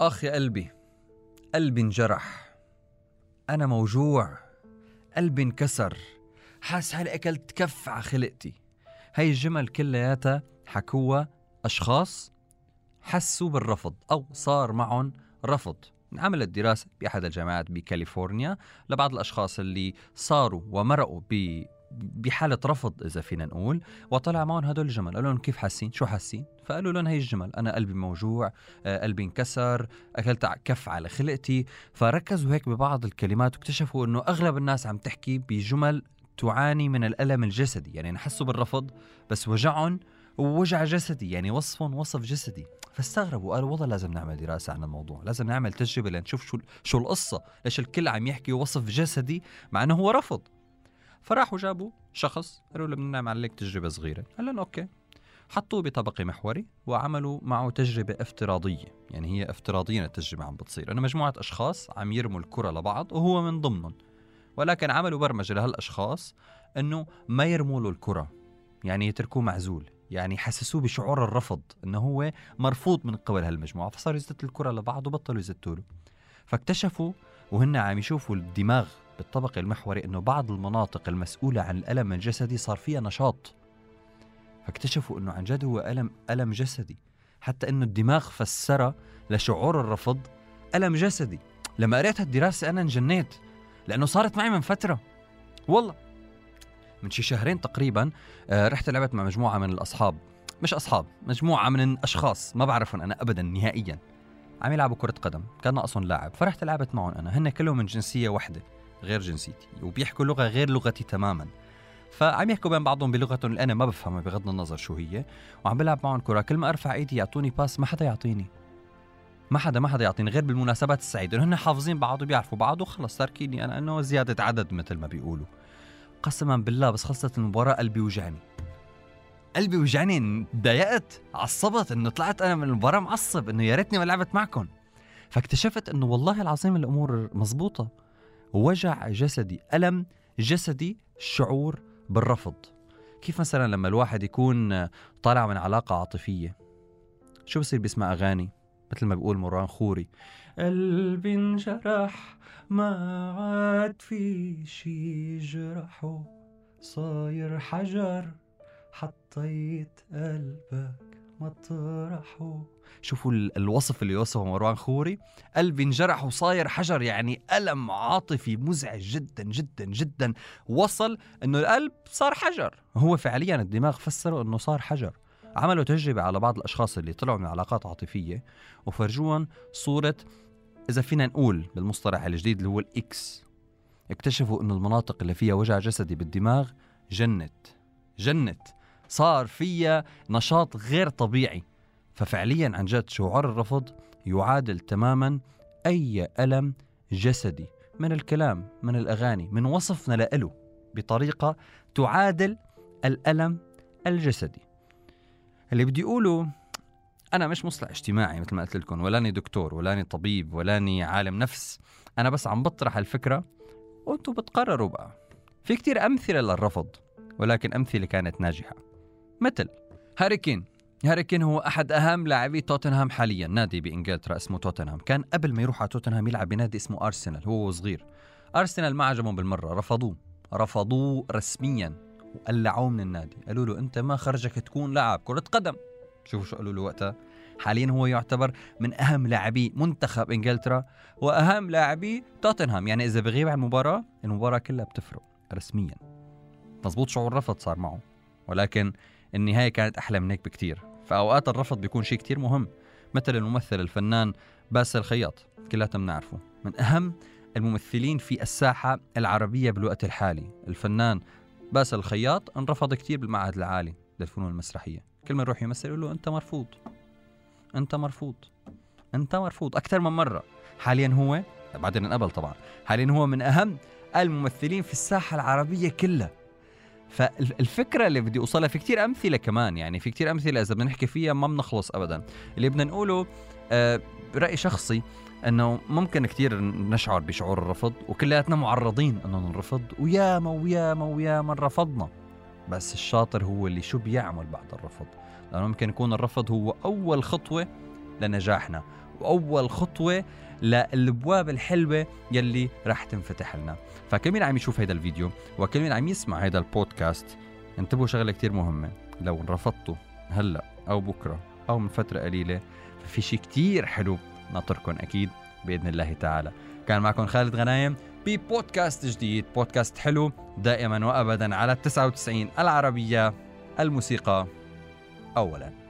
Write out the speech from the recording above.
اخ يا قلبي قلبي انجرح. أنا موجوع قلبي انكسر. حاس حالي أكلت كف على خلقتي. هاي الجمل كلياتها حكوها أشخاص حسوا بالرفض أو صار معهم رفض. عملت دراسة بأحد الجامعات بكاليفورنيا لبعض الأشخاص اللي صاروا ومرقوا ب بحالة رفض إذا فينا نقول وطلع معهم هدول الجمل. قالوا لهم كيف حاسين؟ شو حاسين؟ فقالوا لهم هي الجمل أنا قلبي موجوع آه، قلبي انكسر أكلت كف على خلقتي. فركزوا هيك ببعض الكلمات واكتشفوا أنه أغلب الناس عم تحكي بجمل تعاني من الألم الجسدي. يعني حسوا بالرفض بس وجعهم ووجع جسدي يعني وصفهم وصف جسدي. فاستغربوا قالوا والله لازم نعمل دراسة عن الموضوع لازم نعمل تجربة لنشوف شو شو القصة ليش الكل عم يحكي وصف جسدي مع أنه هو رفض. فراحوا جابوا شخص قالوا له بدنا نعمل عليك تجربة صغيرة. قال لهم أوكي. حطوه بطبق محوري وعملوا معه تجربة افتراضية. يعني هي افتراضيا التجربة عم بتصير. أنه مجموعة أشخاص عم يرموا الكرة لبعض وهو من ضمنهم. ولكن عملوا برمجة لهالأشخاص أنه ما يرموا له الكرة. يعني يتركوه معزول. يعني حسسوه بشعور الرفض إنه هو مرفوض من قبل هالمجموعة. فصاروا يزت الكرة لبعض وبطلوا يزتوا له. فاكتشفوا وهن عم يشوفوا الدماغ بالطبق المحوري أنه بعض المناطق المسؤولة عن الألم الجسدي صار فيها نشاط. فاكتشفوا أنه عن جد هو ألم ألم جسدي. حتى أنه الدماغ فسرها لشعور الرفض ألم جسدي. لما قريت هالدراسه أنا انجنيت لأنه صارت معي من فترة. والله. من شي شهرين تقريبا آه، رحت لعبت مع مجموعة من الأصحاب. مش أصحاب مجموعة من الاشخاص ما بعرفهم أنا ابدا نهائيا. عم يلعبوا كرة قدم كان أصلا لاعب. فرحت لعبت معهم أنا. هن كلهم من جنسية واحدة. غير جنسيتي وبيحكوا لغة غير لغتي تماما. فعم يحكوا بين بعضهم بلغتهم اللي أنا ما بفهمها بغض النظر شو هي وعم بلعب معهم كرة. كل ما أرفع إيدي يعطوني باس ما حدا يعطيني. ما حدا ما حدا يعطيني غير بالمناسبات السعيدة. هن حافظين بعض وبيعرفوا بعض وخلص تاركيني أنا إنه زيادة عدد مثل ما بيقولوا. قسما بالله بس خلصت المباراة قلبي وجعني. قلبي وجعني تضايقت عصبت إنه طلعت أنا من المباراة معصب إنه يا ريتني ما لعبت معكم. فاكتشفت إنه والله العظيم الأمور مزبوطة. وجع جسدي ألم جسدي شعور بالرفض. كيف مثلا لما الواحد يكون طالع من علاقة عاطفية؟ شو بصير بيسمع أغاني؟ مثل ما بيقول مروان خوري قلبي انجرح ما عاد في شي جرحه صاير حجر حطيت قلبك مطرحه شوفوا الوصف اللي وصفه مروان خوري. قلبي انجرح وصاير حجر يعني ألم عاطفي مزعج جدا جدا جدا. وصل إنه القلب صار حجر. هو فعليا الدماغ فسره إنه صار حجر. عملوا تجربة على بعض الأشخاص اللي طلعوا من علاقات عاطفية وفرجوهم صورة إذا فينا نقول بالمصطلح الجديد اللي هو الإكس. اكتشفوا إنه المناطق اللي فيها وجع جسدي بالدماغ جنت. جنت. صار فيها نشاط غير طبيعي. ففعليا عن جد شعور الرفض يعادل تماما أي ألم جسدي من الكلام من الأغاني من وصفنا له بطريقة تعادل الألم الجسدي. اللي بدي أقوله أنا مش مصلح اجتماعي مثل ما قلت لكم ولاني دكتور ولاني طبيب ولاني عالم نفس. أنا بس عم بطرح الفكرة وأنتم بتقرروا بقى. في كتير أمثلة للرفض ولكن أمثلة كانت ناجحة. مثل هاري كين. هاري كين هو أحد أهم لاعبي توتنهام حاليا. نادي بإنجلترا اسمه توتنهام. كان قبل ما يروح على توتنهام يلعب بنادي اسمه أرسنال هو صغير أرسنال ما عجبهم بالمرة رفضوه. رفضوه رسميا. وقلعوه من النادي. قالوا له أنت ما خرجك تكون لاعب كرة قدم. شوفوا شو قالوا له وقتها. حاليا هو يعتبر من أهم لاعبي منتخب إنجلترا وأهم لاعبي توتنهام. يعني إذا بغيب عن المباراة المباراة كلها بتفرق رسميا. مزبوط شعور رفض صار معه. ولكن النهاية كانت أحلى من هيك بكتير. فأوقات الرفض بيكون شيء كتير مهم مثل الممثل الفنان باسل الخياط كلاتنا بنعرفه. من أهم الممثلين في الساحة العربية بالوقت الحالي. الفنان باسل الخياط انرفض كتير بالمعهد العالي للفنون المسرحية. كل ما يروح يمثل يقول له أنت مرفوض. أنت مرفوض. أنت مرفوض. أكثر من مرة. حاليا هو بعدين انقبل طبعا. حاليا هو من أهم الممثلين في الساحة العربية كلها. فالفكرة اللي بدي أوصلها في كتير أمثلة كمان يعني في كتير أمثلة إذا بدنا نحكي فيها ما بنخلص ابدا. اللي بدنا نقوله آه رأي شخصي إنه ممكن كتير نشعر بشعور الرفض وكلياتنا معرضين إنه نرفض وياما وياما وياما رفضنا. بس الشاطر هو اللي شو بيعمل بعد الرفض؟ لأنه ممكن يكون الرفض هو أول خطوة لنجاحنا. واول خطوة للابواب الحلوة يلي رح تنفتح لنا. فكل مين عم يشوف هذا الفيديو وكل مين عم يسمع هذا البودكاست انتبهوا شغلة كتير مهمة. لو رفضتوا هلأ أو بكرة أو من فترة قليلة ففي شيء كتير حلو ناطركم أكيد بإذن الله تعالى. كان معكم خالد غنايم ببودكاست جديد. بودكاست حلو دائما وابدا على 99 العربية الموسيقى اولا.